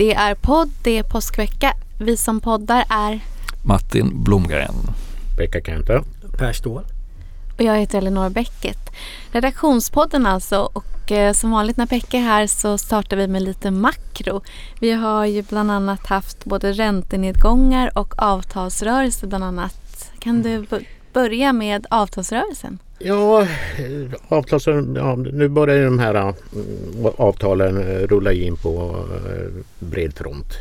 Det är podd, det är påskvecka. Vi som poddar är Martin Blomgren. Pekka Kenta. Per Ståhl. och jag heter Elinor Bäcket. Redaktionspodden alltså och eh, som vanligt när Pekka är här så startar vi med lite makro. Vi har ju bland annat haft både räntenedgångar och avtalsrörelse bland annat. Kan du börja med avtalsrörelsen? Ja, avtals, ja, nu börjar de här mm, avtalen eh, rulla in på eh, bred front.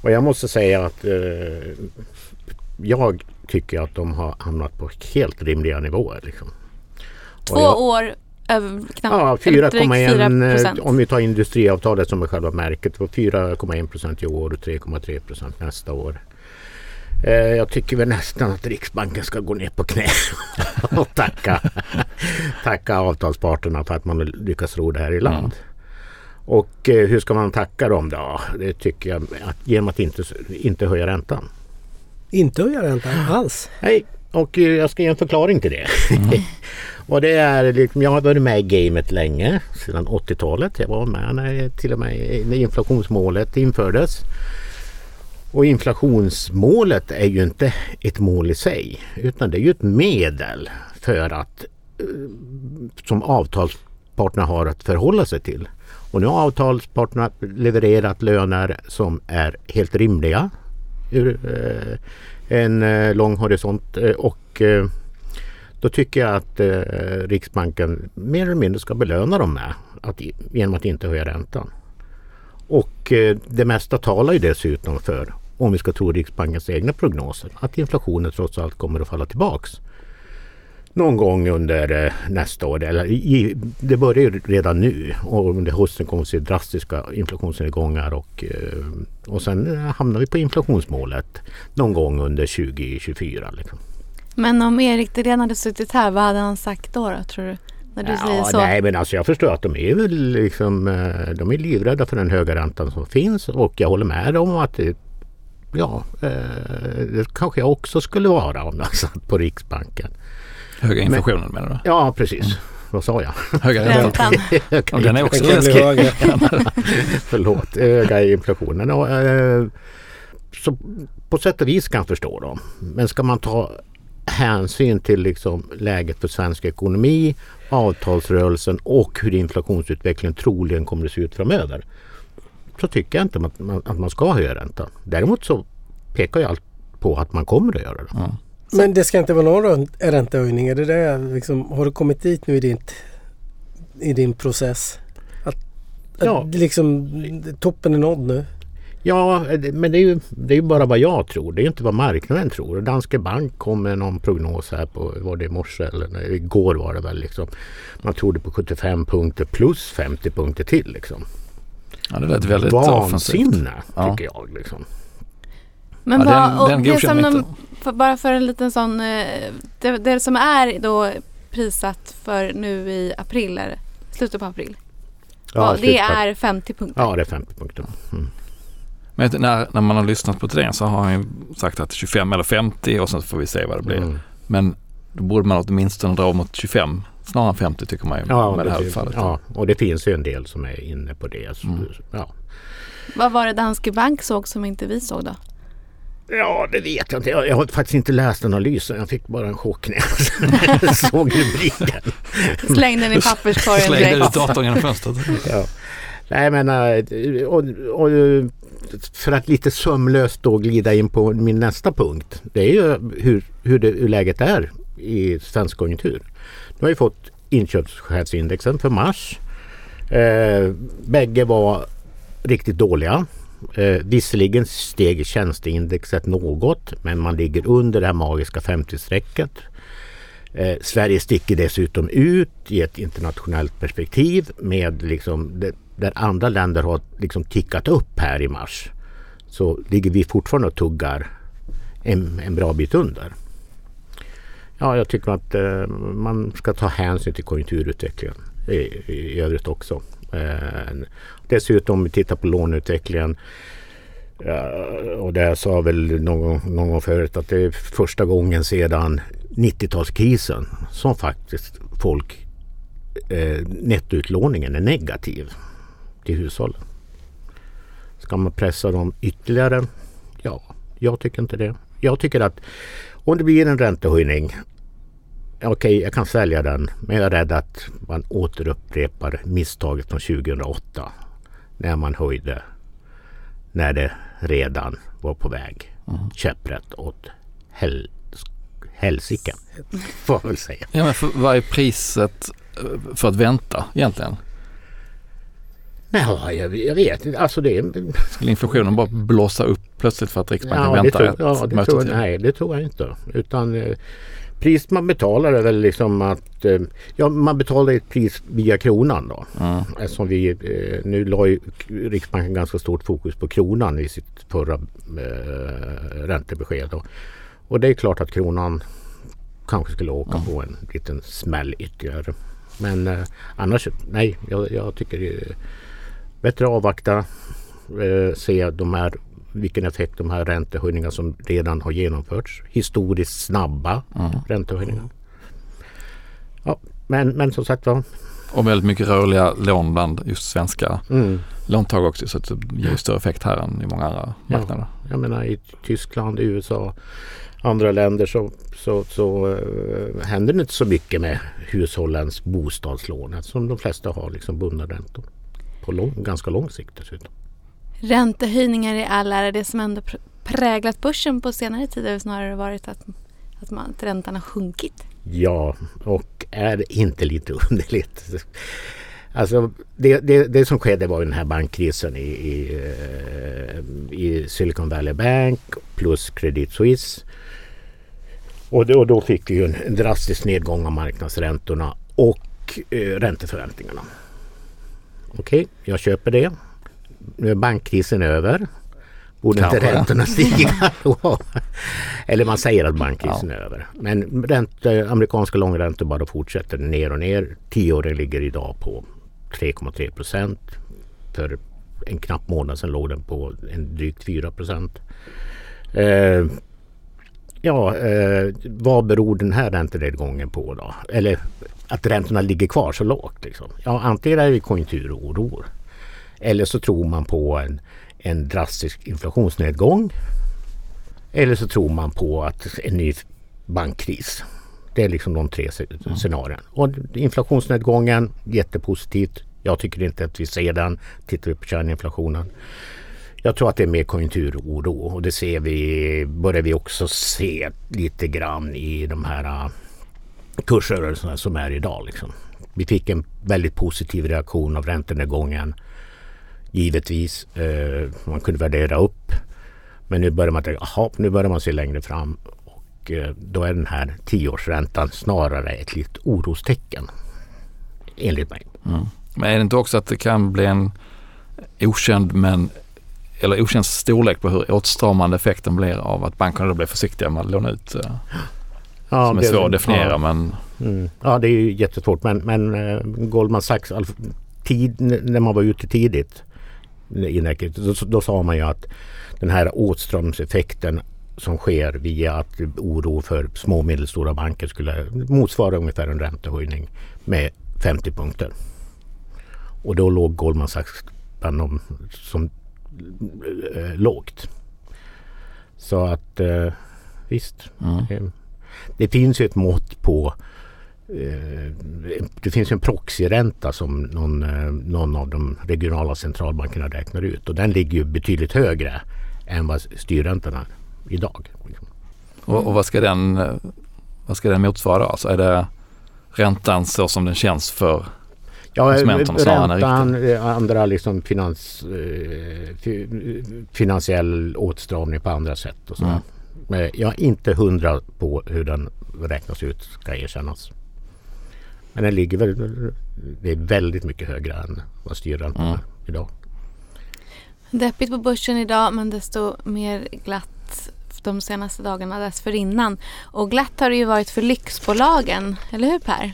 Och jag måste säga att eh, jag tycker att de har hamnat på helt rimliga nivåer. Liksom. Två jag- år över knappt Ja, eller drygt 4,1 procent. eh, om vi tar industriavtalet som är själva märket. och 4,1 procent i år och 3,3 procent nästa år. Eh, Jag tycker väl nästan att Riksbanken ska gå ner på knä och tacka, tacka avtalsparterna för att man lyckats ro det här i land. Och eh, hur ska man tacka dem då? Det tycker jag att, genom att inte, inte höja räntan. Inte höja räntan alls. Nej, och eh, jag ska ge en förklaring till det. och det är liksom, jag har varit med i gamet länge, sedan 80-talet. Jag var med när, till och med när inflationsmålet infördes. Och inflationsmålet är ju inte ett mål i sig utan det är ju ett medel för att eh, som avtalsparterna har att förhålla sig till. Och nu har avtalsparterna levererat löner som är helt rimliga ur eh, en eh, lång horisont och då tycker jag att Riksbanken mer eller mindre ska belöna dem med att, genom att inte höja räntan. Och det mesta talar ju dessutom för, om vi ska tro Riksbankens egna prognoser, att inflationen trots allt kommer att falla tillbaks. Någon gång under eh, nästa år, eller i, det börjar ju redan nu och under hösten kommer vi se drastiska inflationsnedgångar och, eh, och sen eh, hamnar vi på inflationsmålet någon gång under 2024. Liksom. Men om Erik Thedéen hade suttit här, vad hade han sagt då, då tror du? När du säger Ja, så. nej men alltså jag förstår att de är väl liksom De är livrädda för den höga räntan som finns och jag håller med dem om att det, Ja, eh, det kanske jag också skulle vara om jag satt på Riksbanken. Höga inflationen menar du? Ja precis, vad sa jag? Höga räntan. Ja, den är också läskig. Förlåt, höga inflationen. Och, eh, så på sätt och vis kan jag förstå dem. Men ska man ta hänsyn till liksom läget för svensk ekonomi, avtalsrörelsen och hur inflationsutvecklingen troligen kommer att se ut framöver. Så tycker jag inte att man, att man ska höja räntan. Däremot så pekar ju allt på att man kommer att göra det. Men det ska inte vara någon räntehöjning. Är det det liksom, har du kommit dit nu i, ditt, i din process? Att, att Ja. det liksom, toppen är nådd nu? Ja, men det är, ju, det är ju bara vad jag tror. Det är inte vad marknaden tror. Danske Bank kom med någon prognos här på, var det i morse eller nej, igår var det väl liksom. Man trodde på 75 punkter plus 50 punkter till liksom. Ja, det lät väldigt. Vansinne Ja. tycker jag liksom. Men Ja, vad, den- den det som de, för, bara för en liten sån, eh, det, det som är då prissatt för nu i april, är slutet på april. Ja, det är 50 punkter. Ja, det är 50 punkter. Mm. Men när, när man har lyssnat på det så har han ju sagt att 25 eller 50 och sen får vi se vad det blir. Mm. Men då borde man åtminstone dra mot 25 snarare än 50 tycker man ju Ja, med det här utfallet. ja, och det finns ju en del som är inne på det. Så, Mm. ja. Vad var det Danske Bank såg som inte vi såg då? ja, det vet jag inte. Jag, jag har faktiskt inte läst analysen. Jag fick bara en chock när jag såg rubriken. Slängde den i papperskorgen Slängde ut direkt. datorn genom fönstret. Ja. Nej men eh, och, och, för att lite sömlöst då glida in på min nästa punkt. Det är ju hur, hur, det, hur läget är i svensk konjunktur. Nu har vi fått inköpschefsindexen för mars. Eh, bägge var riktigt dåliga. Eh, visserligen steg tjänsteindexet något men man ligger under det här magiska 50-strecket. Eh, Sverige sticker dessutom ut i ett internationellt perspektiv med liksom det, där andra länder har liksom tickat upp här i mars. Så ligger vi fortfarande och tuggar en, en bra bit under. Ja, jag tycker att eh, man ska ta hänsyn till konjunkturutvecklingen i, i övrigt också. Eh, dessutom om vi tittar på låneutvecklingen eh, och det sa väl någon, någon gång förut att det är första gången sedan 90-talskrisen som faktiskt folk eh, nettoutlåningen är negativ till hushållen. Ska man pressa dem ytterligare? Ja, jag tycker inte det. Jag tycker att om det blir en räntehöjning Okej, okay, jag kan sälja den men jag är rädd att man återupprepar misstaget från 2008 när man höjde när det redan var på väg mm. käpprätt åt hel, helsike. Får jag väl säga. Ja, men för, vad är priset eh, för att vänta egentligen? Nej, jag, jag vet inte. Alltså det... Skulle inflationen bara blåsa upp plötsligt för att Riksbanken ja, väntar ett ja, det tror, till? Nej, det tror jag inte. Utan eh, priset man betalar är väl liksom att eh, ja, man betalar ett pris via kronan då. Mm. Eftersom vi, eh, nu la ju Riksbanken ganska stort fokus på kronan i sitt förra eh, räntebesked. Då. Och det är klart att kronan kanske skulle åka mm. på en liten smäll ytterligare. Men eh, annars, nej, jag, jag tycker bättre avvakta, eh, se de här vilken effekt de här räntehöjningarna som redan har genomförts. Historiskt snabba mm. räntehöjningar. Ja, men, men som sagt var. Och väldigt mycket rörliga lån bland just svenska mm. låntagare också så det ger större effekt här än i många andra marknader. Ja, jag menar i Tyskland, USA, andra länder så, så, så uh, händer det inte så mycket med hushållens bostadslån eftersom de flesta har liksom bundna räntor. På lång, ganska lång sikt dessutom. Räntehöjningar i all ära, det som ändå präglat börsen på senare tid har snarare varit att, att, man, att räntan har sjunkit. Ja, och är det inte lite underligt? Alltså det, det, det, som skedde var den här bankkrisen i, i, eh, i Silicon Valley Bank plus Credit Suisse. Och då, och då fick vi en drastisk nedgång av marknadsräntorna och eh, ränteförväntningarna. Okej, okay, jag köper det nu är bankkrisen över. Borde inte räntorna stiga Eller man säger att bankkrisen ja. är över. Men ränte, amerikanska långräntor bara fortsätter ner och ner. Tioåringen ligger idag på 3,3 procent. För en knapp månad sedan låg den på en drygt 4 procent. Eh, ja, eh, vad beror den här räntenedgången på då? Eller att räntorna ligger kvar så lågt? Liksom? Ja, antingen är det konjunkturoro eller så tror man på en, en drastisk inflationsnedgång. Eller så tror man på att en ny bankkris. Det är liksom de tre scenarierna. Och inflationsnedgången, jättepositivt. Jag tycker inte att vi ser den. Tittar vi på kärninflationen. Jag tror att det är mer konjunkturoro och det ser vi, börjar vi också se lite grann i de här kursrörelserna som är idag. Liksom. Vi fick en väldigt positiv reaktion av räntenedgången givetvis. Eh, man kunde värdera upp. Men nu börjar man tänka, aha, nu börjar man se längre fram. Och eh, då är den här tioårsräntan snarare ett litet orostecken. Enligt mig. Mm. Men är det inte också att det kan bli en okänd men eller okänd storlek på hur åtstramande effekten blir av att bankerna då blir försiktiga med att låna ut? Eh, ja, som är svår att definiera ja. men... Mm. Ja det är ju jättesvårt men, men uh, Goldman Sachs tid, när man var ute tidigt då, då sa man ju att den här åtstramningseffekten som sker via att oro för små och medelstora banker skulle motsvara ungefär en räntehöjning med 50 punkter. Och då låg Goldman Sachs bland de som äh, lågt. Så att äh, visst. Mm. Det finns ju ett mått på Eh, det finns en proxyränta som någon, eh, någon av de regionala centralbankerna räknar ut och den ligger ju betydligt högre än vad styrräntan är idag. Och, och, vad, ska den, eh, vad ska den motsvara? Alltså är det räntan så som den känns för Ja, räntan, andra liksom finans, finansiell åtstramning på andra sätt. Och så. Mm. Jag är inte hundra på hur den räknas ut ska erkännas. Men den ligger väl, det är väldigt mycket högre än vad styrräntan mm. är idag. Deppigt på börsen idag men desto mer glatt de senaste dagarna dessförinnan. Och glatt har det ju varit för lyxbolagen, eller hur Per?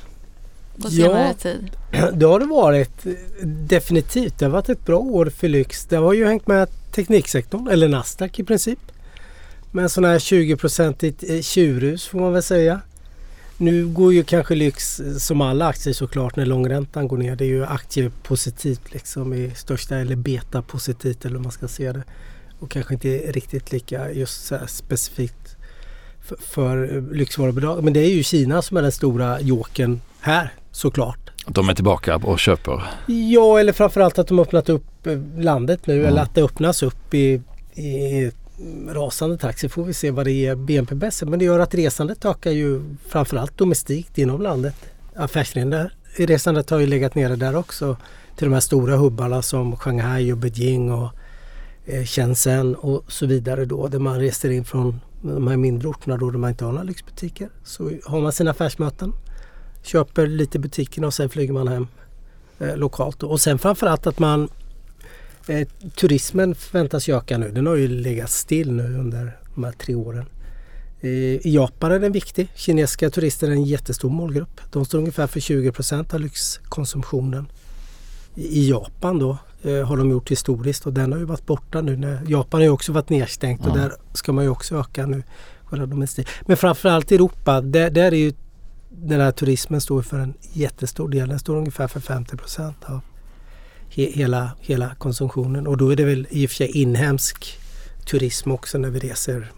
På senare ja, tid. det har det varit definitivt. Det har varit ett bra år för lyx. Det har ju hängt med tekniksektorn, eller Nasdaq i princip. Med en sån här 20-procentigt tjurhus får man väl säga. Nu går ju kanske lyx som alla aktier såklart när långräntan går ner. Det är ju aktiepositivt liksom i största eller beta-positivt eller hur man ska se det. Och kanske inte riktigt lika just specifikt för, för lyxvarubolag. Men det är ju Kina som är den stora joken här såklart. De är tillbaka och köper? Ja, eller framförallt att de öppnat upp eh, landet nu mm. eller att det öppnas upp i, i Mm, rasande takt. Så får vi se vad det ger BNP-bäst Men det gör att resandet ökar ju framförallt domestikt inom landet. Affärsresandet har ju legat nere där också till de här stora hubbarna som Shanghai och Beijing och eh, Shenzhen och så vidare då där man reser in från de här mindre orterna då där man inte har några lyxbutiker. Så har man sina affärsmöten, köper lite butikerna och sen flyger man hem eh, lokalt. Och sen framförallt att man eh, Turismen förväntas öka nu. Den har ju legat still nu under de här tre åren. Eh, I Japan är den viktig. Kinesiska turister är en jättestor målgrupp. De står ungefär för 20% av lyxkonsumtionen. I Japan då eh, har de gjort historiskt och den har ju varit borta nu. När, Japan har ju också varit nedstängt ja. och där ska man ju också öka nu. Men framförallt i Europa, där, där är ju den här turismen står för en jättestor del. Den står ungefär för 50 av he, hela, hela konsumtionen. Och då är det väl i och för sig inhemsk turism också när vi reser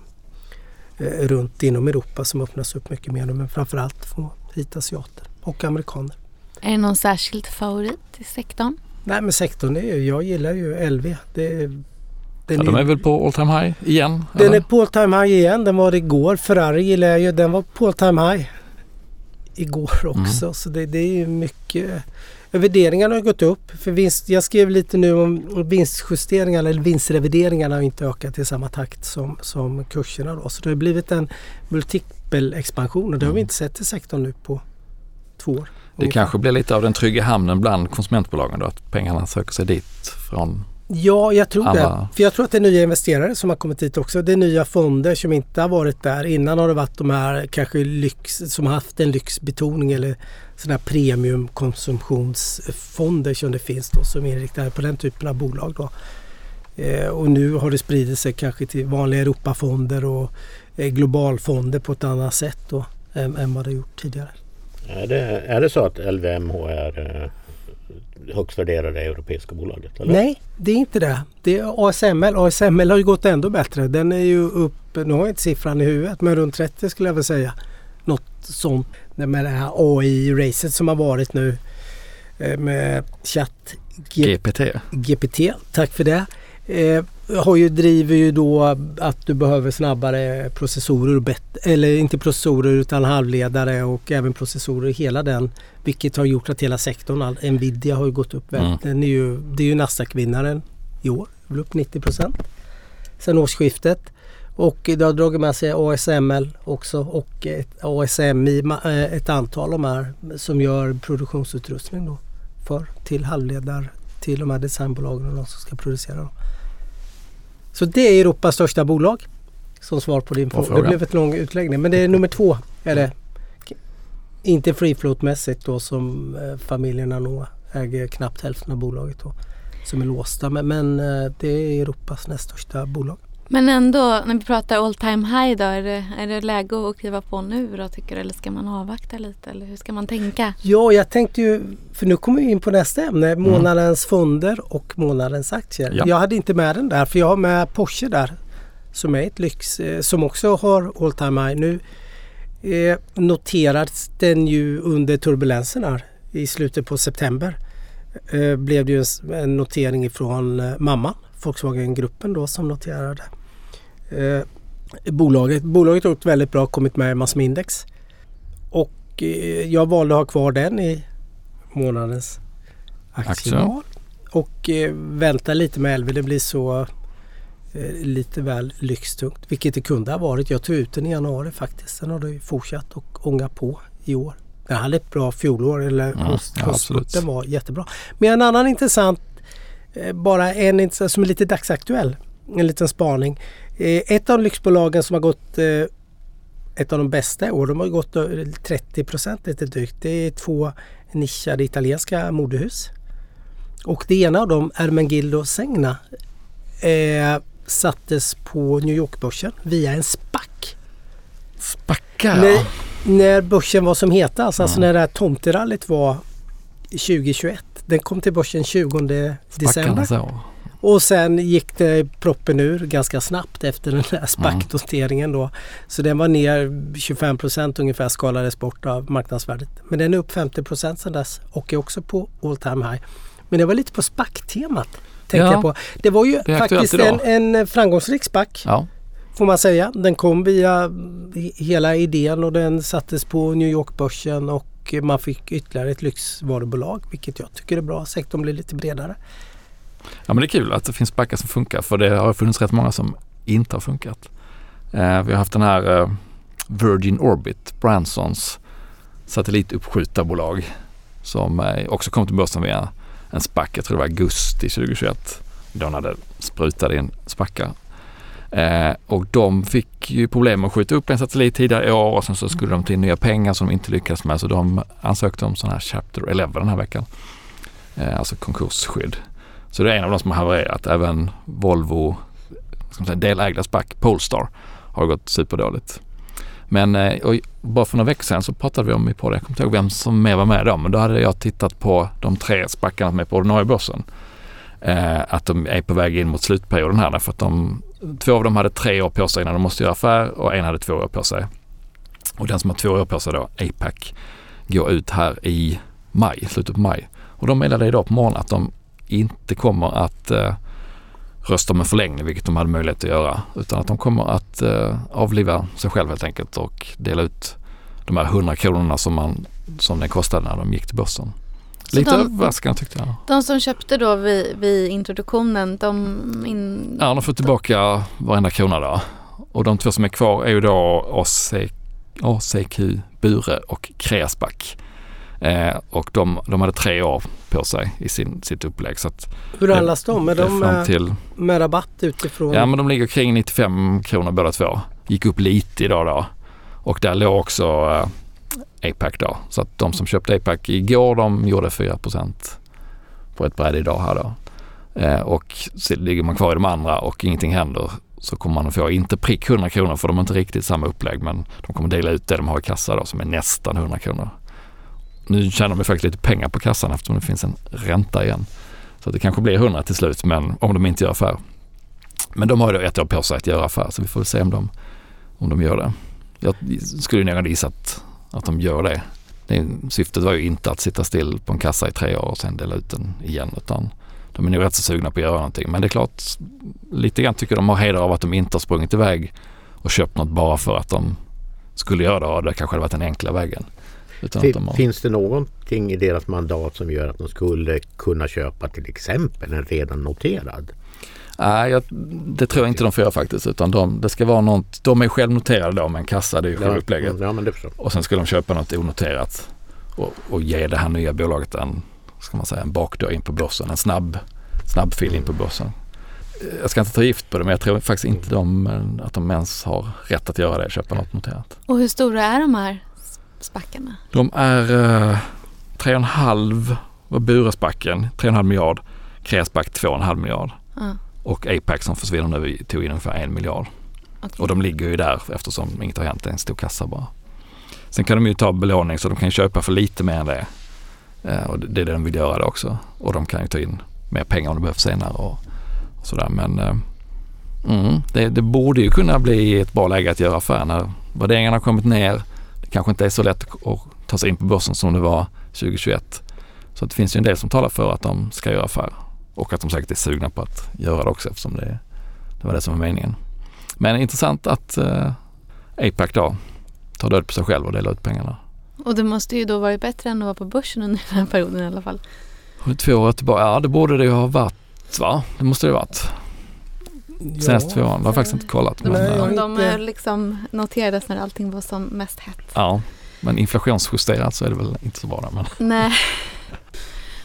eh, runt inom Europa som öppnas upp mycket mer. Men framförallt få hit asiater och amerikaner. Är det någon särskild favorit i sektorn? Nej men sektorn är ju, jag gillar ju LV. Det, den ja, de är väl på all time high igen? Den eller? är på all time high igen. Den var det igår. Ferrari gillar jag ju. Den var på all time high igår också. Mm. Så det, det, är ju mycket. Värderingarna har gått upp. För vinst, jag skrev lite nu om vinstjusteringarna eller vinstrevideringarna har inte ökat i samma takt som, som kurserna. Då. Så det har blivit en multipel expansion och det har vi mm. inte sett i sektorn nu på två år. Det ungefär. kanske blir lite av den trygga hamnen bland konsumentbolagen då, att pengarna söker sig dit från Ja, jag tror Alla. det. För jag tror att det är nya investerare som har kommit hit också. Det är nya fonder som inte har varit där. Innan har det varit de här kanske lyx, som har haft en lyxbetoning eller sådana här premiumkonsumtionsfonder som det finns då som är inriktade på den typen av bolag. Då. Eh, och nu har det spridit sig kanske till vanliga Europafonder och eh, globalfonder på ett annat sätt då, än, än vad det gjort tidigare. Är det, är det så att LVMH är eh, högst värderade europeiska bolaget? Eller? Nej, det är inte det. Det är ASML. ASML har ju gått ändå bättre. Den är ju upp, nu har jag inte siffran i huvudet, men runt 30 skulle jag väl säga. Något sånt med det här AI-racet som har varit nu eh, med chatt GPT. GPT, tack för det. Eh, har ju, driver ju då att du behöver snabbare processorer, eller inte processorer utan halvledare och även processorer, hela den. Vilket har gjort att hela sektorn, Nvidia har ju gått upp väldigt. Mm. Den är ju, det är ju Nasdaq-vinnaren i år, väl upp 90 procent sen årsskiftet. Och det har dragit med sig ASML också och ett ASMI, eh, ett antal av de här som gör produktionsutrustning då för till halvledare till de här designbolagen och de som ska producera dem. Så det är Europas största bolag. Som svar på din fråga. Det blev ett lång utläggning. Men det är nummer två. Är det. Inte free float-mässigt då som eh, familjerna nog äger knappt hälften av bolaget då. Som är låsta. Men, men eh, det är Europas näst största bolag. Men ändå, när vi pratar all time high då, är det, är det läge att kliva på nu då tycker du? Eller ska man avvakta lite? Eller hur ska man tänka? Ja, jag tänkte ju, för nu kommer vi in på nästa ämne, mm. månadens fonder och månadens aktier. Ja. Jag hade inte med den där, för jag har med Porsche där. Som är ett lyx, eh, som också har all time high. Nu eh, noterades den ju under turbulensen här i slutet på september. Eh, blev det ju en, en notering ifrån eh, mamma Volkswagen-gruppen då som noterade eh, bolaget. Bolaget har gjort väldigt bra, kommit med i massor index. Och eh, jag valde att ha kvar den i månadens aktieval. Och eh, vänta lite med LV. Det blir så eh, lite väl lyxtungt. Vilket det kunde ha varit. Jag tog ut den i januari faktiskt. Sen har det fortsatt och ånga på i år. Den hade ett bra fjolår. Eller ja, ja, var jättebra. Men en annan intressant eh, bara en som är lite dagsaktuell. En liten spaning. Eh, ett av lyxbolagen som har gått eh, ett av de bästa år, de har gått 30 procent lite drygt. Det är två nischade italienska modehus. Och det ena av dem, Ermengildo Segna, eh, sattes på New York-börsen via en SPAC. Spacka? Nej, när börsen var som hetast, alltså när det här tomterallyt var 2021. Den kom till börsen 20 december. Så. Och sen gick det proppen ur ganska snabbt efter den där SPAC-noteringen då. Så den var ner 25% ungefär skalades bort av marknadsvärdet. Men den är upp 50 sedan dess och är också på all time high. Men det var lite på SPAC-temat. Tänkte Ja. jag på. Det var ju Det faktiskt en, en framgångsrik SPAC Ja. får man säga. Den kom via hela idén och den sattes på New York-börsen och man fick ytterligare ett lyxvarubolag vilket jag tycker är bra. Sektorn blir lite bredare ja, men det är kul att det finns backar som funkar för det har funnits rätt många som inte har funkat. Eh, vi har haft den här eh, Virgin Orbit, Bransons satellituppskjutarbolag som eh, också kom till börsen via en SPAC, jag tror det var augusti 2021. då De hade sprutat in SPACar. Eh, och de fick ju problem att skjuta upp en satellit tidigare i år och sen så skulle de ta in nya pengar som de inte lyckades med så de ansökte om sådana här Chapter 11 den här veckan. Eh, alltså konkursskydd. Så det är en av de som har havererat. Även Volvo, ska man säga, delägda SPAC, Polestar, har gått superdåligt. Men eh, och bara för några veckor sedan så pratade vi om i podden, jag kommer inte ihåg vem som mer var med då, men då hade jag tittat på de tre SPACarna som är på ordinarie börsen. Eh, att de är på väg in mot slutperioden här därför att de, två av dem hade tre år på sig innan de måste göra affär och en hade två år på sig. Och den som har två år på sig då, APAC, går ut här i maj, slutet på maj. Och de meddelade idag på morgonen att de inte kommer att eh, rösta om en förlängning, vilket de hade möjlighet att göra, utan att de kommer att eh, avliva sig själv helt enkelt och dela ut de här 100 kronorna som, man, som det kostade när de gick till börsen. Så Lite de- överraskande tyckte jag. De som köpte då vid, vid introduktionen, de... In... Ja, de får tillbaka varenda krona då. Och de två som är kvar är ju då AC, ACQ Bure och Kreasback. Eh, och de, de hade tre år på sig i sin, sitt upplägg. Så att Hur handlas de? Är de med, till, med rabatt utifrån? ja, men de ligger kring 95 kronor båda två. Gick upp lite idag då. Och där låg också eh, APAC då. Så att de som köpte APAC igår de gjorde 4% på ett bräde idag här då. Eh, och så ligger man kvar i de andra och ingenting händer så kommer man att få, inte prick 100 kronor för de har inte riktigt samma upplägg men de kommer dela ut det de har i kassa då som är nästan 100 kronor. Nu tjänar de faktiskt lite pengar på kassan eftersom det finns en ränta igen. Så det kanske blir 100 till slut men om de inte gör affär. Men de har ju då ett år på sig att göra affär så vi får väl se om de, om de gör det. Jag skulle nog gissa att, att de gör det. det. Syftet var ju inte att sitta still på en kassa i tre år och sen dela ut den igen utan de är nog rätt så sugna på att göra någonting. Men det är klart, lite grann tycker de har heder av att de inte har sprungit iväg och köpt något bara för att de skulle göra det och det kanske hade varit den enkla vägen. Utan att Fin, de har, Finns det någonting i deras mandat som gör att de skulle kunna köpa till exempel en redan noterad? nej, jag, det tror jag inte de får göra faktiskt utan de, det ska vara något, de är självnoterade då med en kassa, det är ju själva upplägget. Ja, men det förstår. Och sen skulle de köpa något onoterat och, och ge det här nya bolaget en, ska man säga, en bakdörr in på börsen, en snabb, snabb fil in på börsen. Jag ska inte ta gift på det men jag tror faktiskt inte de, att de ens har rätt att göra det, köpa något noterat. Och hur stora är de här spackarna? De är eh, 3,5 var Buresbacken, 3,5 miljard, Kreasback 2,5 miljard Ja, och APAC som försvinner nu tog in ungefär en miljard. okej. Och de ligger ju där eftersom inget har hänt, det är en stor kassa bara. Sen kan de ju ta belåning så de kan köpa för lite mer än det. Eh, och det är det de vill göra det också. Och de kan ju ta in mer pengar om det behövs senare och, och sådär. Men eh, mm, det, det borde ju kunna bli ett bra läge att göra affär när värderingarna har kommit ner. Kanske inte är så lätt att ta sig in på börsen som det var 2021. Så det finns ju en del som talar för att de ska göra affär. Och att de säkert är sugna på att göra det också eftersom det, det var det som var meningen. Men intressant att eh, APAC då tar död på sig själv och delar ut pengarna. Och det måste ju då varit bättre än att vara på börsen under den här perioden i alla fall. Två år tillbaka, ja det borde det ju ha varit va? Det måste det ha varit. Senaste två åren, det har jag faktiskt inte kollat. Men, Nej, jag- Om de inte- eh, liksom noterades när allting var som mest hett. ja, men inflationsjusterat så är det väl inte så bra. Men Nej.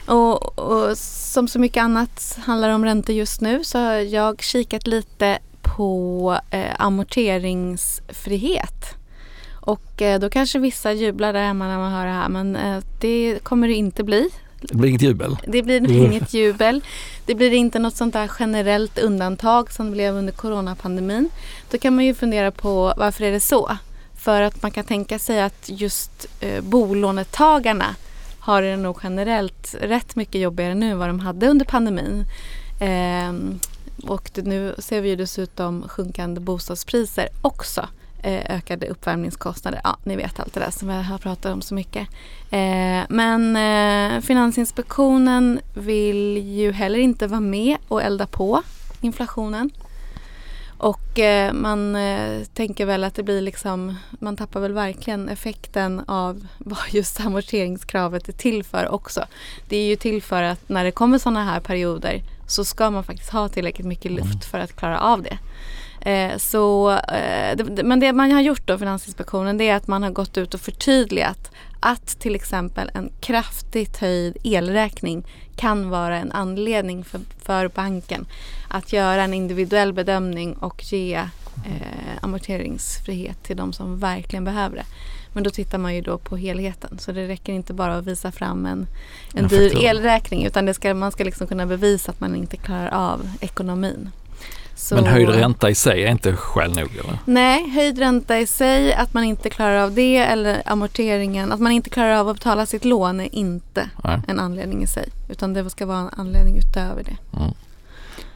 Och, och som så mycket annat handlar om räntor just nu så har jag kikat lite på eh, amorteringsfrihet. Och eh, då kanske vissa jublar där hemma när man hör det här men eh, det kommer det inte bli. Det blir inget jubel. Det blir Mm. inget jubel. Det blir inte något sånt där generellt undantag som det blev under coronapandemin. Då kan man ju fundera på varför är det så? För att man kan tänka sig att just eh, bolånetagarna har det nog generellt rätt mycket jobbigare nu än vad de hade under pandemin. Eh, och nu ser vi ju dessutom sjunkande bostadspriser också. Eh, ökade uppvärmningskostnader. Ja, ni vet allt det där som jag har pratat om så mycket. Eh, men eh, Finansinspektionen vill ju heller inte vara med och elda på inflationen. Och man tänker väl att det blir liksom, man tappar väl verkligen effekten av vad just amorteringskravet är till för också. Det är ju till för att när det kommer sådana här perioder så ska man faktiskt ha tillräckligt mycket luft mm. för att klara av det. Eh, så, eh, det, men det man har gjort då, Finansinspektionen, det är att man har gått ut och förtydligat att till exempel en kraftigt höjd elräkning kan vara en anledning för, för banken att göra en individuell bedömning och ge eh, amorteringsfrihet till de som verkligen behöver det. Men då tittar man ju då på helheten så det räcker inte bara att visa fram en, en dyr elräkning utan det ska, man ska liksom kunna bevisa att man inte klarar av ekonomin. Så... Men höjd ränta i sig är inte skäl nog eller? Nej, höjd ränta i sig, att man inte klarar av det eller amorteringen, att man inte klarar av att betala sitt lån är inte Nej. en anledning i sig. Utan det ska vara en anledning utöver det. Mm.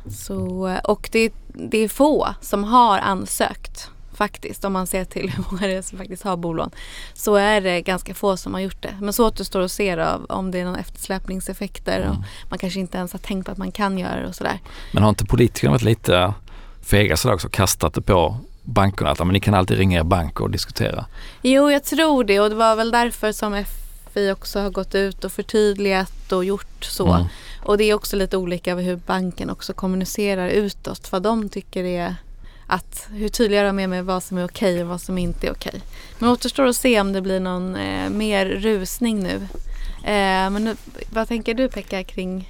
Så, och det, det är få som har ansökt faktiskt. Om man ser till hur många det är som faktiskt har bolån. Så är det ganska få som har gjort det. Men så återstår att se av om det är någon eftersläpningseffekter mm. och man kanske inte ens har tänkt på att man kan göra det och sådär. Men har inte politikerna varit lite fega sådär också kastat det på bankerna att men ni kan alltid ringa er bank och diskutera? Jo, jag tror det och det var väl därför som FI också har gått ut och förtydligat och gjort så. Mm. Och det är också lite olika hur banken också kommunicerar utåt vad de tycker är att hur tydliga de är med vad som är okej och vad som inte är okej. Men återstår att se om det blir någon eh, mer rusning nu. Eh, men nu, vad tänker du Pekka kring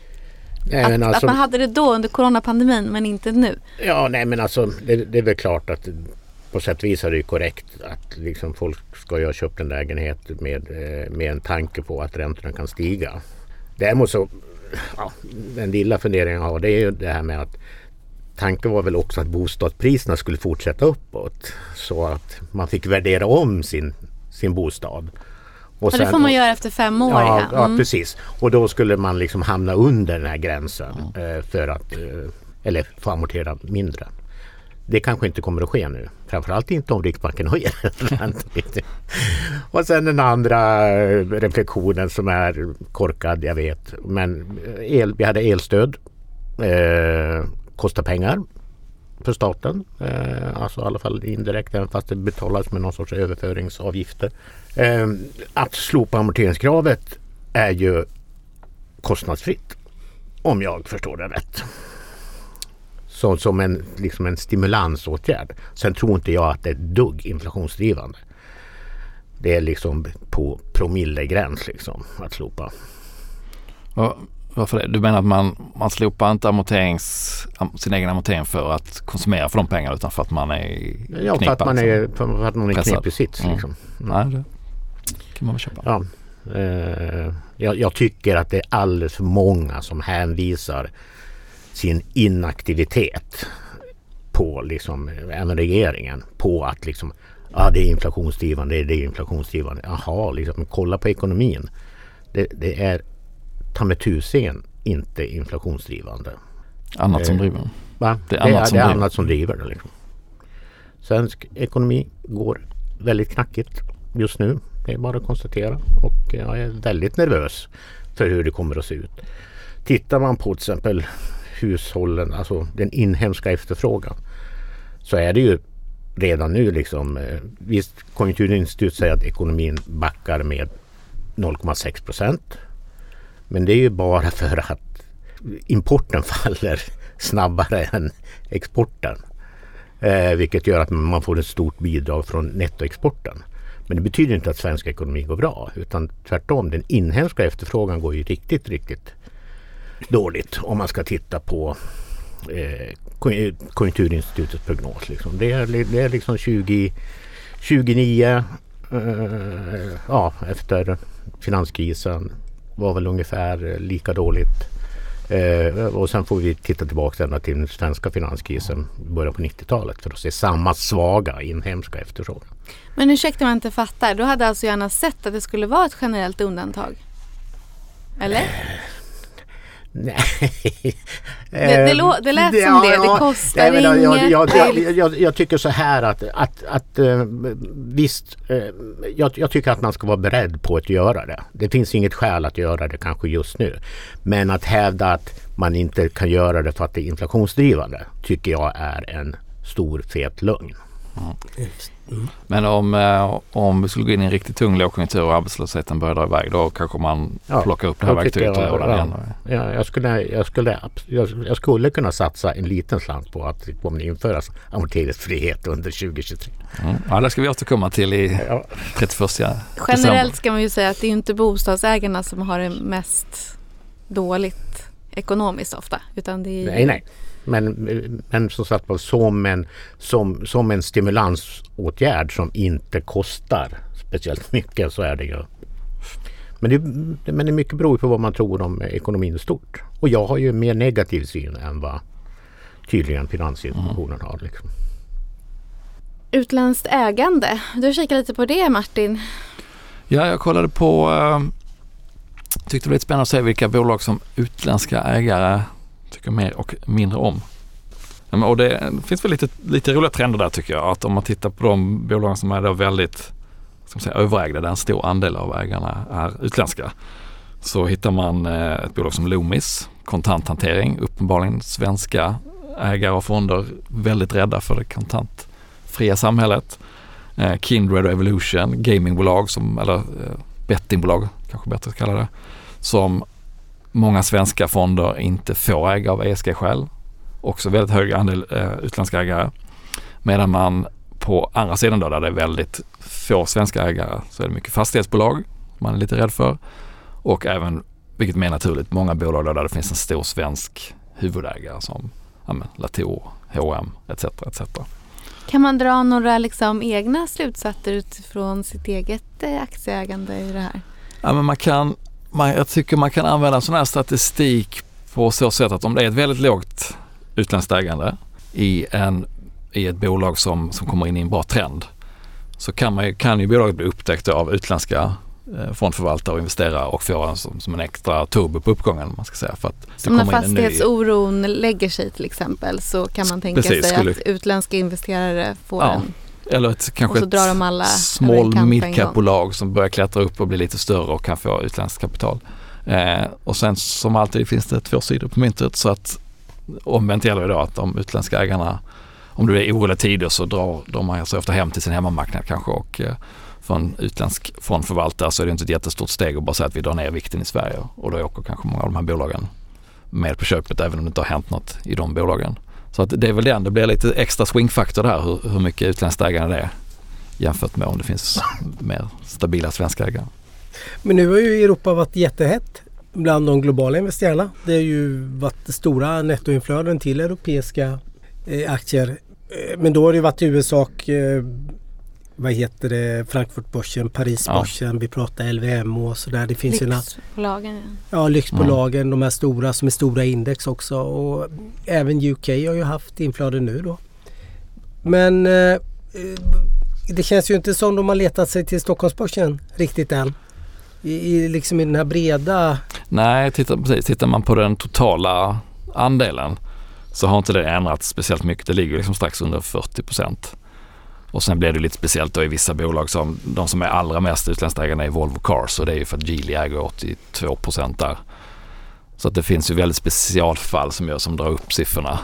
nej, att, alltså, att, man hade det då under coronapandemin men inte nu? Ja, nej men alltså det, det är väl klart att på sätt och vis är det korrekt att liksom folk ska ju ha köpt en lägenhet med, eh, med en tanke på att räntorna kan stiga. Däremot så, ja, den lilla funderingen jag har det är ju det här med att tanken var väl också att bostadspriserna skulle fortsätta uppåt. Så att man fick värdera om sin, sin bostad. Och sen, det får man göra efter fem år. Ja, ja. Mm. precis. Och då skulle man liksom hamna under den här gränsen mm. för att eh, eller få amortera mindre. Det kanske inte kommer att ske nu. Framförallt inte om Riksbanken höjer Och sen den andra eh, reflektionen som är korkad, jag vet. Men el, vi hade elstöd. Eh, kostar pengar för staten. Eh, alltså i alla fall indirekt även fast det betalas med någon sorts överföringsavgifter. Eh, att slopa amorteringskravet är ju kostnadsfritt. Om jag förstår det rätt. Så, som en, liksom en stimulansåtgärd. Sen tror inte jag att det är ett dugg inflationsdrivande. Det är liksom på promillegräns liksom att slopa. Varför det? Du menar att man, man slopar inte amorterings, sin egen amortering för att konsumera för de pengarna utan för att man är Ja, för att man är, för att man är knepig sits. Mm. Liksom. Mm. Nej, det kan man väl köpa. Ja. Eh, jag, jag, tycker att det är alldeles för många som hänvisar sin inaktivitet på liksom, även regeringen, på att liksom, ja det är inflationsdrivande, det är inflationsdrivande. Jaha, liksom, kolla på ekonomin. Det, det är ta med tusen inte inflationsdrivande. Annat som eh, driver? Va? Det är, annat, det är, som, det är driver. annat som driver det. Liksom. Svensk ekonomi går väldigt knackigt just nu. Det är bara att konstatera. Och jag är väldigt nervös för hur det kommer att se ut. Tittar man på till exempel hushållen, alltså den inhemska efterfrågan. Så är det ju redan nu liksom. Eh, visst, Konjunkturinstitutet säger att ekonomin backar med 0,6 procent. Men det är ju bara för att importen faller snabbare än exporten. Eh, vilket gör att man får ett stort bidrag från nettoexporten. Men det betyder inte att svensk ekonomi går bra utan tvärtom. Den inhemska efterfrågan går ju riktigt, riktigt dåligt om man ska titta på eh, Konjunkturinstitutets prognos. Liksom. Det, är, det är liksom 20, 29 eh, ja, efter finanskrisen var väl ungefär lika dåligt Eh, och sen får vi titta tillbaka ända till den svenska finanskrisen i början på 90-talet för att se samma svaga inhemska efterfrågan. Men ursäkta om jag inte fattar, du hade alltså gärna sett att det skulle vara ett generellt undantag? Eller? Nej. Det, det, lå, det lät som det. Ja, det kostar nej, inget. Jag, jag, jag, jag, tycker så här att, att, att uh, visst, uh, jag, tycker att man ska vara beredd på att göra det. Det finns inget skäl att göra det kanske just nu. Men att hävda att man inte kan göra det för att det är inflationsdrivande tycker jag är en stor fet lögn. Mm. Mm. Men om, eh, om vi skulle gå in i en riktigt tung lågkonjunktur och arbetslösheten börjar dra iväg då kanske man ja, plockar upp det här verktyget ja, igen. Ja, jag, skulle, jag, skulle, jag, jag, skulle kunna satsa en liten slant på att det kommer införas amorteringsfrihet under 2023. Mm. Ja, det ska vi återkomma till i ja. 31 Generellt ska man ju säga att det är inte bostadsägarna som har det mest dåligt ekonomiskt ofta. Utan det är nej, nej. Men, men som sagt var som en, som, som en stimulansåtgärd som inte kostar speciellt mycket så är det ju. Men det, men det mycket beror på vad man tror om ekonomin i stort. Och jag har ju mer negativ syn än vad tydligen Finansinspektionen har. Liksom. Utländskt ägande, du kikar lite på det Martin? Ja, jag kollade på, äh, tyckte det var lite spännande att se vilka bolag som utländska ägare tycker mer och mindre om. Och det finns väl lite, lite roliga trender där tycker jag. Att om man tittar på de bolag som är då väldigt ska säga, överägda, där en stor andel av ägarna är utländska. Så hittar man eh, ett bolag som Loomis, kontanthantering, uppenbarligen svenska ägare och fonder väldigt rädda för det kontantfria samhället. Eh, Kindred och Evolution, gamingbolag som, eller eh, bettingbolag kanske bättre att kalla det, som många svenska fonder inte får äga av ESG-skäl. Också väldigt hög andel eh, utländska ägare. Medan man på andra sidan då där det är väldigt få svenska ägare så är det mycket fastighetsbolag man är lite rädd för. Och även, vilket mer naturligt, många bolag där det finns en stor svensk huvudägare som ja, Latour, H&M etc. etc. Kan man dra några liksom egna slutsatser utifrån sitt eget eh, aktieägande i det här? Ja, men man kan man, jag tycker man kan använda sån här statistik på så sätt att om det är ett väldigt lågt utländskt ägande i, en, i ett bolag som, som kommer in i en bra trend så kan, man, kan ju bolaget bli upptäckt av utländska eh, fondförvaltare och investerare och få som, som en extra turbo på uppgången. Man ska säga, för att som när fastighetsoron ny... lägger sig till exempel så kan man tänka Precis, sig skulle... att utländska investerare får ja. en eller ett, kanske och ett small midcap-bolag som börjar klättra upp och bli lite större och kan få utländskt kapital. Eh, och sen som alltid finns det två sidor på myntet så att omvänt gäller det då att de utländska ägarna om det är oroliga tider så drar de sig ofta hem till sin hemmamarknad kanske och eh, för en utländsk fondförvaltare så är det inte ett jättestort steg att bara säga att vi drar ner vikten i Sverige och då åker kanske många av de här bolagen med på köpet även om det inte har hänt något i de bolagen. Så att det är väl den, det blir lite extra swingfaktor där hur, hur mycket utländskt ägande det är jämfört med om det finns mer stabila svenska ägare. Men nu har ju Europa varit jättehett bland de globala investerarna. Det har ju varit stora nettoinflöden till europeiska eh, aktier. Eh, men då har det varit i huvudsak vad heter det, Frankfurtbörsen, Parisbörsen, ja. vi pratar LVM och sådär. Det finns lyxbolagen. Ja, ja lyxbolagen, mm. de här stora som är stora index också. Och även UK har ju haft inflöde nu då. Men eh, det känns ju inte som de har letat sig till Stockholmsbörsen riktigt än. I, i, liksom i den här breda... Nej, titta, precis. Tittar man på den totala andelen så har inte det ändrats speciellt mycket. Det ligger liksom strax under 40 procent. Och sen blir det lite speciellt då i vissa bolag som de som är allra mest utländskt ägande är Volvo Cars och det är ju för att Geely äger 82 procent där. Så att det finns ju väldigt specialfall som, gör, som drar upp siffrorna.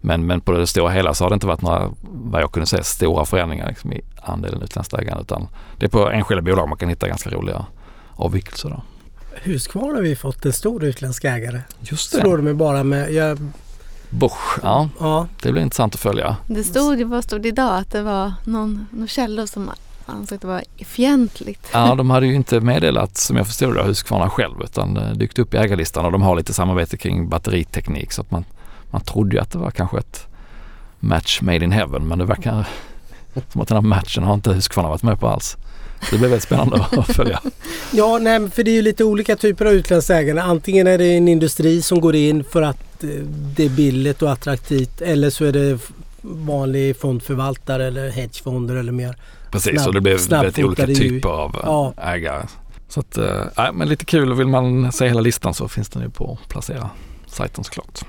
Men, men på det stora hela så har det inte varit några, vad jag kunde säga, stora förändringar liksom i andelen utländskt ägande utan det är på enskilda bolag man kan hitta ganska roliga avvikelser. Då. Husqvarna har vi fått en stor utländsk ägare. Just det. Slår de bara med, jag Bosch, ja. ja. Det blir intressant att följa. Det stod, vad stod det idag? Att det var någon, någon källor som ansåg att det var fientligt. Ja, de hade ju inte meddelat, som jag förstod det, Husqvarna själv utan dykt upp i ägarlistan och de har lite samarbete kring batteriteknik så att man, man trodde ju att det var kanske ett match made in heaven men det verkar som att den här matchen har inte Husqvarna varit med på alls. Det blir väldigt spännande att följa. Ja, nej, för det är ju lite olika typer av utländskt ägande. Antingen är det en industri som går in för att eh, det är billigt och attraktivt eller så är det vanlig fondförvaltare eller hedgefonder eller mer Precis, snabb, och det blir väldigt olika typer av ja. ägare. Så att, äh, men lite kul och vill man se hela listan så finns den ju på Placera sajten såklart.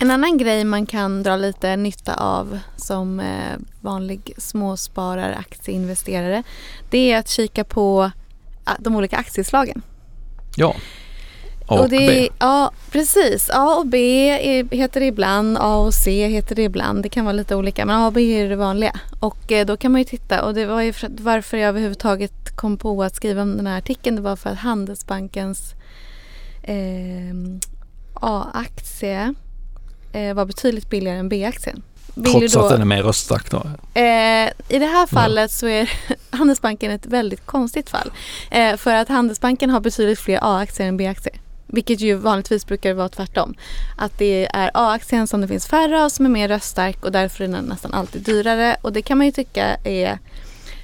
En annan grej man kan dra lite nytta av som eh, vanlig småsparare, aktieinvesterare, det är att kika på ah, de olika aktieslagen. Ja. A och, och det, B. Ja, precis. A och B heter det ibland, A och C heter det ibland. Det kan vara lite olika men A och B är det vanliga. Och eh, då kan man ju titta och det var ju varför jag överhuvudtaget kom på att skriva om den här artikeln. Det var för att Handelsbankens eh, A-aktie var betydligt billigare än B-aktien. Trots då, att den är mer röststark då? Eh, I det här fallet så är Handelsbanken ett väldigt konstigt fall. Eh, för att Handelsbanken har betydligt fler A-aktier än B-aktier. Vilket ju vanligtvis brukar vara tvärtom. Att det är A-aktien som det finns färre av som är mer röststark och därför är den nästan alltid dyrare. Och det kan man ju tycka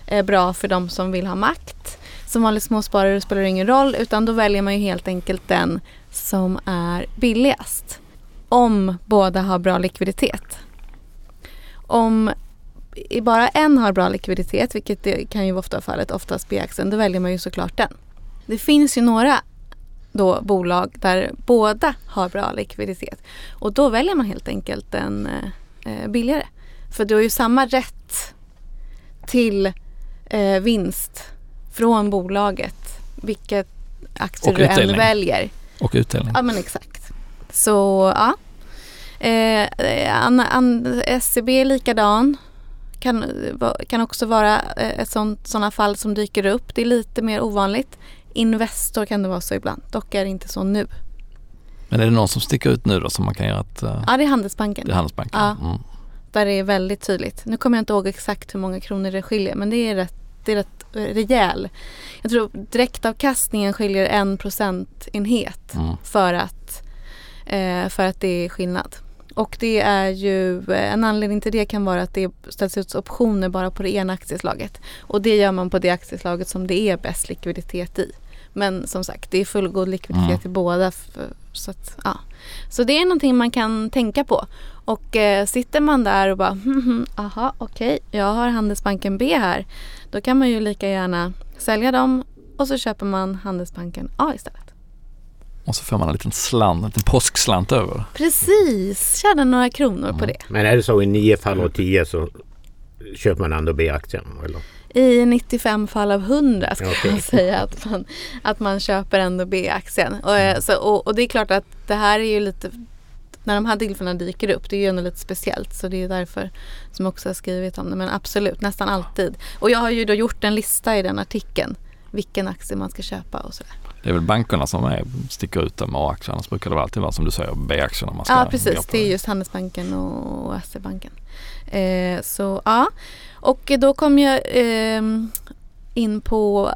är bra för de som vill ha makt. Som vanlig småsparare spelar det ingen roll utan då väljer man ju helt enkelt den som är billigast om båda har bra likviditet. Om bara en har bra likviditet, vilket det kan ju ofta vara fallet, oftast B-aktien, då väljer man ju såklart den. Det finns ju några då bolag där båda har bra likviditet och då väljer man helt enkelt den eh, billigare. För du har ju samma rätt till eh, vinst från bolaget vilket aktier du än väljer. Och utdelning. Ja men exakt. Så ja. Eh, an, an, SCB är likadan. Kan, kan också vara eh, ett sånt, sådana fall som dyker upp. Det är lite mer ovanligt. Investor kan det vara så ibland. Dock är det inte så nu. Men är det någon som sticker ut nu då som man kan göra ett... Uh... Ja det är Handelsbanken. Det är Handelsbanken. Ja. Mm. Där det är väldigt tydligt. Nu kommer jag inte ihåg exakt hur många kronor det skiljer men det är rätt, det är rätt rejäl. Jag tror direktavkastningen skiljer en procentenhet mm. för, att, eh, för att det är skillnad. Och det är ju, eh, en anledning till det kan vara att det ställs ut optioner bara på det ena aktieslaget. Och det gör man på det aktieslaget som det är bäst likviditet i. Men som sagt, det är fullgod likviditet mm. i båda. Så, att, ja. så det är någonting man kan tänka på. Och eh, sitter man där och bara, hm, aha, okej, okay, jag har Handelsbanken B här. Då kan man ju lika gärna sälja dem och så köper man Handelsbanken A istället. Och så får man en liten slant, en liten påskslant över. Precis, tjäna några kronor mm. på det. Men är det så i nio fall av tio så köper man ändå B-aktien? Eller? I 95 fall av 100 ska okay. jag säga att man, att man köper ändå B-aktien. Och, mm. så, och, och, det är klart att det här är ju lite när de här tillfällena dyker upp, det är ju ändå lite speciellt så det är därför som jag också har skrivit om det. Men absolut, nästan alltid. Och jag har ju då gjort en lista i den artikeln vilken aktie man ska köpa och sådär. Det är väl bankerna som är, sticker ut med A-aktier. Annars brukar det alltid vara som du säger B-aktierna man ska Ja precis, det är just Handelsbanken och SE-banken. Eh, så ja, och då kom jag eh, in på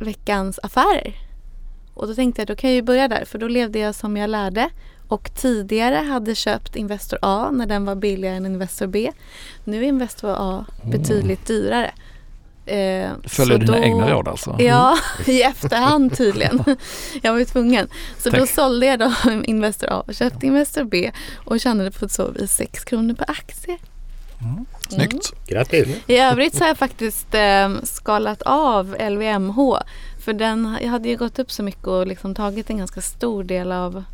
veckans affärer. Och då tänkte jag då kan jag ju börja där för då levde jag som jag lärde och tidigare hade köpt Investor A när den var billigare än Investor B. Nu är Investor A betydligt dyrare. Eh, Följer dina då, egna råd alltså? Ja, i efterhand tydligen. jag var ju tvungen. Så Tack. då sålde jag då Investor A och köpte Investor B och tjänade på så vis 6 kronor per aktie. Mm. Snyggt. Mm. Grattis. I övrigt så har jag faktiskt eh, skalat av LVMH. För den jag hade ju gått upp så mycket och liksom tagit en ganska stor del av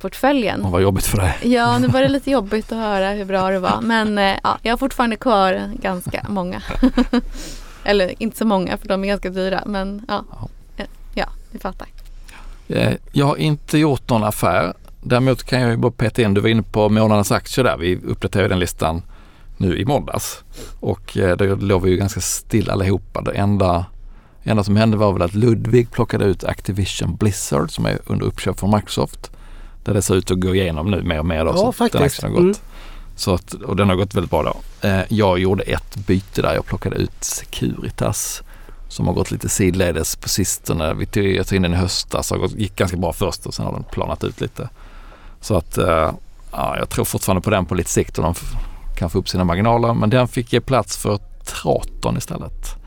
portföljen. Och vad jobbigt för dig. Ja, nu var det lite jobbigt att höra hur bra det var. Men eh, ja, jag har fortfarande kvar ganska många. Eller inte så många för de är ganska dyra men ja, ja, eh, ja ni fattar. Eh, jag har inte gjort någon affär. Däremot kan jag ju bara peta in, du var inne på månadens aktier där. Vi uppdaterade den listan nu i måndags. Och eh, då låg vi ju ganska still allihopa. Det enda, enda som hände var väl att Ludvig plockade ut Activision Blizzard som är under uppköp från Microsoft. Där det ser ut att gå igenom nu mer och mer. Då, ja, så faktiskt. Den aktien har gått. Mm. Så att, och den har gått väldigt bra då. Eh, jag gjorde ett byte där. Jag plockade ut Securitas som har gått lite sidledes på sistone. Vi tog, jag tog in den i höstas och gick ganska bra först och sen har den planat ut lite. Så att eh, ja, jag tror fortfarande på den på lite sikt och de kan få upp sina marginaler. Men den fick ge plats för Traton istället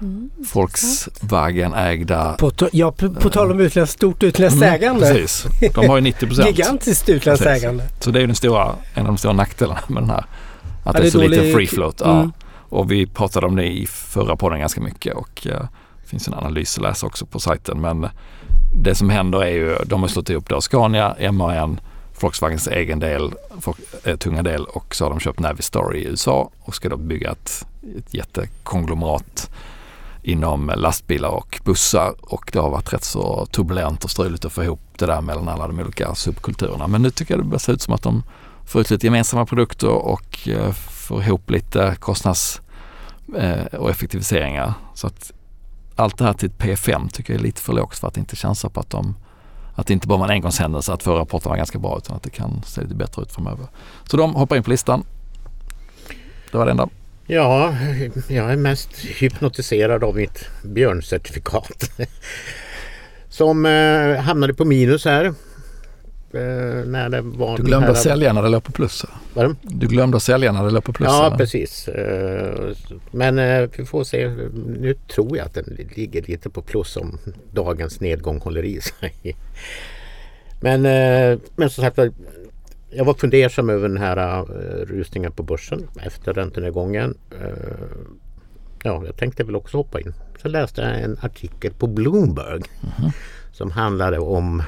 mm, Volkswagen-ägda... På, ja, på, på tal om utländskt, stort utländskt mm, ägande. Precis. De har ju 90 procent. Gigantiskt utländskt ägande. Så det är ju den stora, en av de stora nackdelarna med den här. Att ja, det är så lite free float. Mm. Ja. Och vi pratade om det i förra podden ganska mycket och uh, det finns en analys att läsa också på sajten. Men det som händer är ju, de har slått ihop då Scania, MAN, Volkswagens egen del, eh, tunga del och så har de köpt Navistar i USA och ska då bygga ett, ett jättekonglomerat inom lastbilar och bussar och det har varit rätt så turbulent och struligt att få ihop det där mellan alla de olika subkulturerna. Men nu tycker jag det börjar se ut som att de får ut lite gemensamma produkter och eh, får ihop lite kostnads eh, och effektiviseringar. Så att allt det här till ett P5 tycker jag är lite för lågt för att inte chansa på att de att det inte bara var en engångshändelse att förra rapporten var ganska bra utan att det kan se lite bättre ut framöver. Så de hoppar in på listan. Det var det enda. Ja, jag är mest hypnotiserad av mitt björncertifikat. Som eh, hamnade på minus här Eh, när det var du glömde att sälja när det låg på plus? Vad? Du glömde att sälja när det låg på plus? Ja, eller? precis. Eh, men eh, vi får se. Nu tror jag att den ligger lite på plus om dagens nedgång håller i sig. Men, men som sagt jag var fundersam över den här rusningen på börsen efter räntenedgången. Ja, jag tänkte väl också hoppa in. Så läste jag en artikel på Bloomberg mm -hmm. som handlade om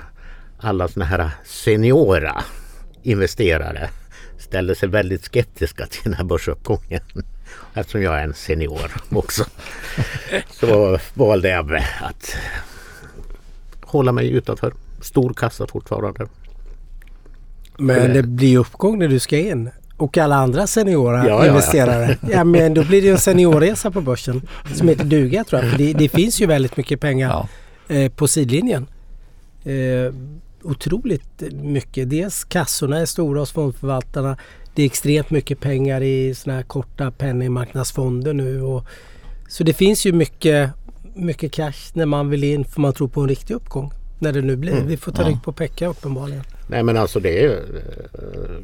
alla sådana här seniora investerare ställde sig väldigt skeptiska till den här börsuppgången. Eftersom jag är en senior också. Så valde jag att hålla mig utanför. Stor kassa fortfarande. Men det blir uppgång när du ska in. Och alla andra seniora ja, investerare. Ja, ja. men då blir det en seniorresa på börsen. Som heter duga tror jag. Det, det, finns ju väldigt mycket pengar eh, på sidlinjen. Eh, otroligt mycket. Dels kassorna är stora hos fondförvaltarna. Det är extremt mycket pengar i såna här korta penningmarknadsfonder nu. Och, så det finns ju mycket, mycket cash när man vill in för man tror på en riktig uppgång. När det nu blir. Mm. Vi får ta ja. rygg på Pekka uppenbarligen. Nej men alltså det är eh,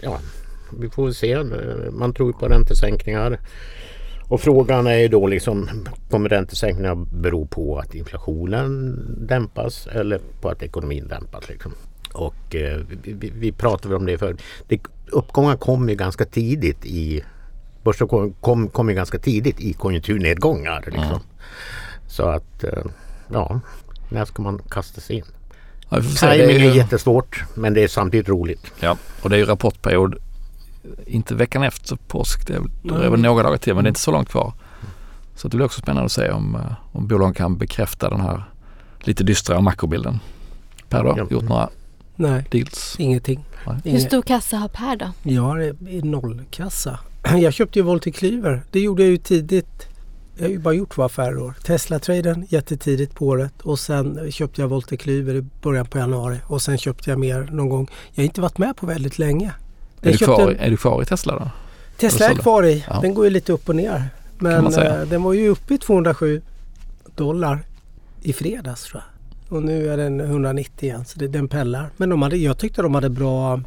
Ja, vi får se. Man tror på räntesänkningar. Och frågan är ju då liksom kommer räntesänkningarna bero på att inflationen dämpas eller på att ekonomin dämpas? Liksom? Och eh, vi, vi pratade om det för det, uppgångar kom ju ganska tidigt i Börsen kom, kom, kom ju ganska tidigt i konjunkturnedgångar. Liksom. Mm. Så att eh, ja, när ska man kasta sig in? Ja, Timing är, ju... är jättesvårt men det är samtidigt roligt. Ja, och det är ju rapportperiod inte veckan efter påsk. Det är, det är väl några dagar till men det är inte så långt kvar. Så det blir också spännande att se om, eh, om bolagen kan bekräfta den här lite dystra makrobilden. Per då, ja. gjort några Nej, deals? ingenting. Nej. Hur stor kassa har Per då? Jag har nollkassa. Jag köpte ju Volti Klyver. Det gjorde jag ju tidigt. Jag har ju bara gjort två affärer år. Tesla-traden jättetidigt på året och sen köpte jag Volti Klyver i början på januari och sen köpte jag mer någon gång. Jag har inte varit med på väldigt länge. Är du, kvar, är du kvar i Tesla då? Tesla är kvar i. Ja. Den går ju lite upp och ner. Men eh, den var ju uppe i 207 dollar i fredags tror jag. Och nu är den 190 igen så det, den pellar. Men de hade, jag tyckte de hade bra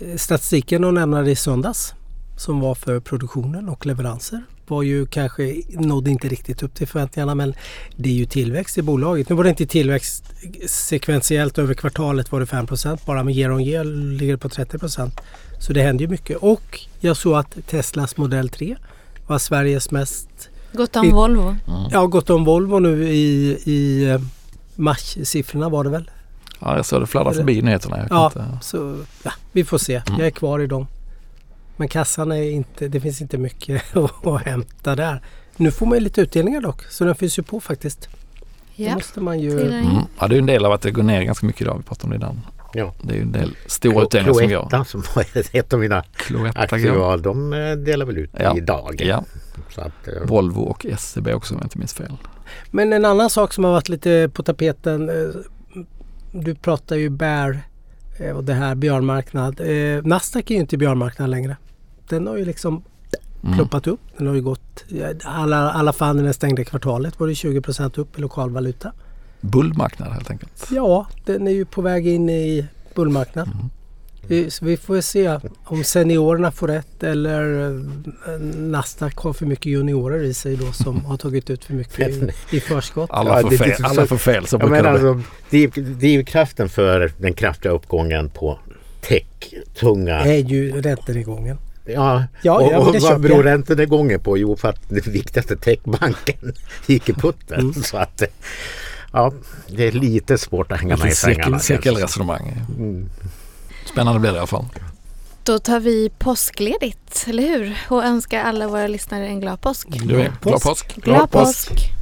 eh, statistiken de lämnade i söndags som var för produktionen och leveranser var ju kanske, nådde inte riktigt upp till förväntningarna men det är ju tillväxt i bolaget. Nu var det inte tillväxt sekventiellt över kvartalet var det 5% bara men year on year ligger det på 30% Så det händer ju mycket och jag såg att Teslas modell 3 var Sveriges mest... Gått om i, Volvo. Mm. Ja, gått om Volvo nu i, i eh, marssiffrorna var det väl? Ja, jag såg det fladdra förbi nyheterna. ja, inte... så, ja, vi får se. Mm. Jag är kvar i dem. Men kassan är inte, det finns inte mycket att hämta där. Nu får man ju lite utdelningar dock så den finns ju på faktiskt. Ja. Det måste man ju... Mm. Ja, det är en del av att det går ner ganska mycket idag. Vi pratade om det innan. Ja. Det är ju en del stora utdelningar som går. Cloetta som var ett av mina aktiebolag. De eh, delar väl ut ja. idag. Ja. Att, uh... Volvo och SCB e också om jag inte minns fel. Men en annan sak som har varit lite på tapeten. Eh, du pratar ju bär och det här björnmarknad. Nasdaq är ju inte björnmarknad längre den har ju liksom mm. ploppat upp. Den har ju gått, alla, alla fall när den stängde kvartalet var det 20% upp i lokalvaluta. Bullmarknad helt enkelt? Ja, den är ju på väg in i bullmarknad. Mm. Vi, vi får se om seniorerna får rätt eller eh, Nasdaq har för mycket juniorer i sig då som har tagit ut för mycket i, i förskott. Alla får fel, alla får fel så brukar det alltså, Drivkraften för den kraftiga uppgången på tech, tunga... är ju räntenedgången. Ja, ja, och, ja och vad beror räntenedgången på? Jo, för att den viktigaste techbanken gick i putten. Mm. Så att, ja, det är lite svårt att hänga med i svängarna. Cirkelresonemang. Mm. Spännande blir det i alla fall. Då tar vi påskledigt, eller hur? Och önskar alla våra lyssnare en glad påsk. Glad påsk. Glad påsk. Glad påsk.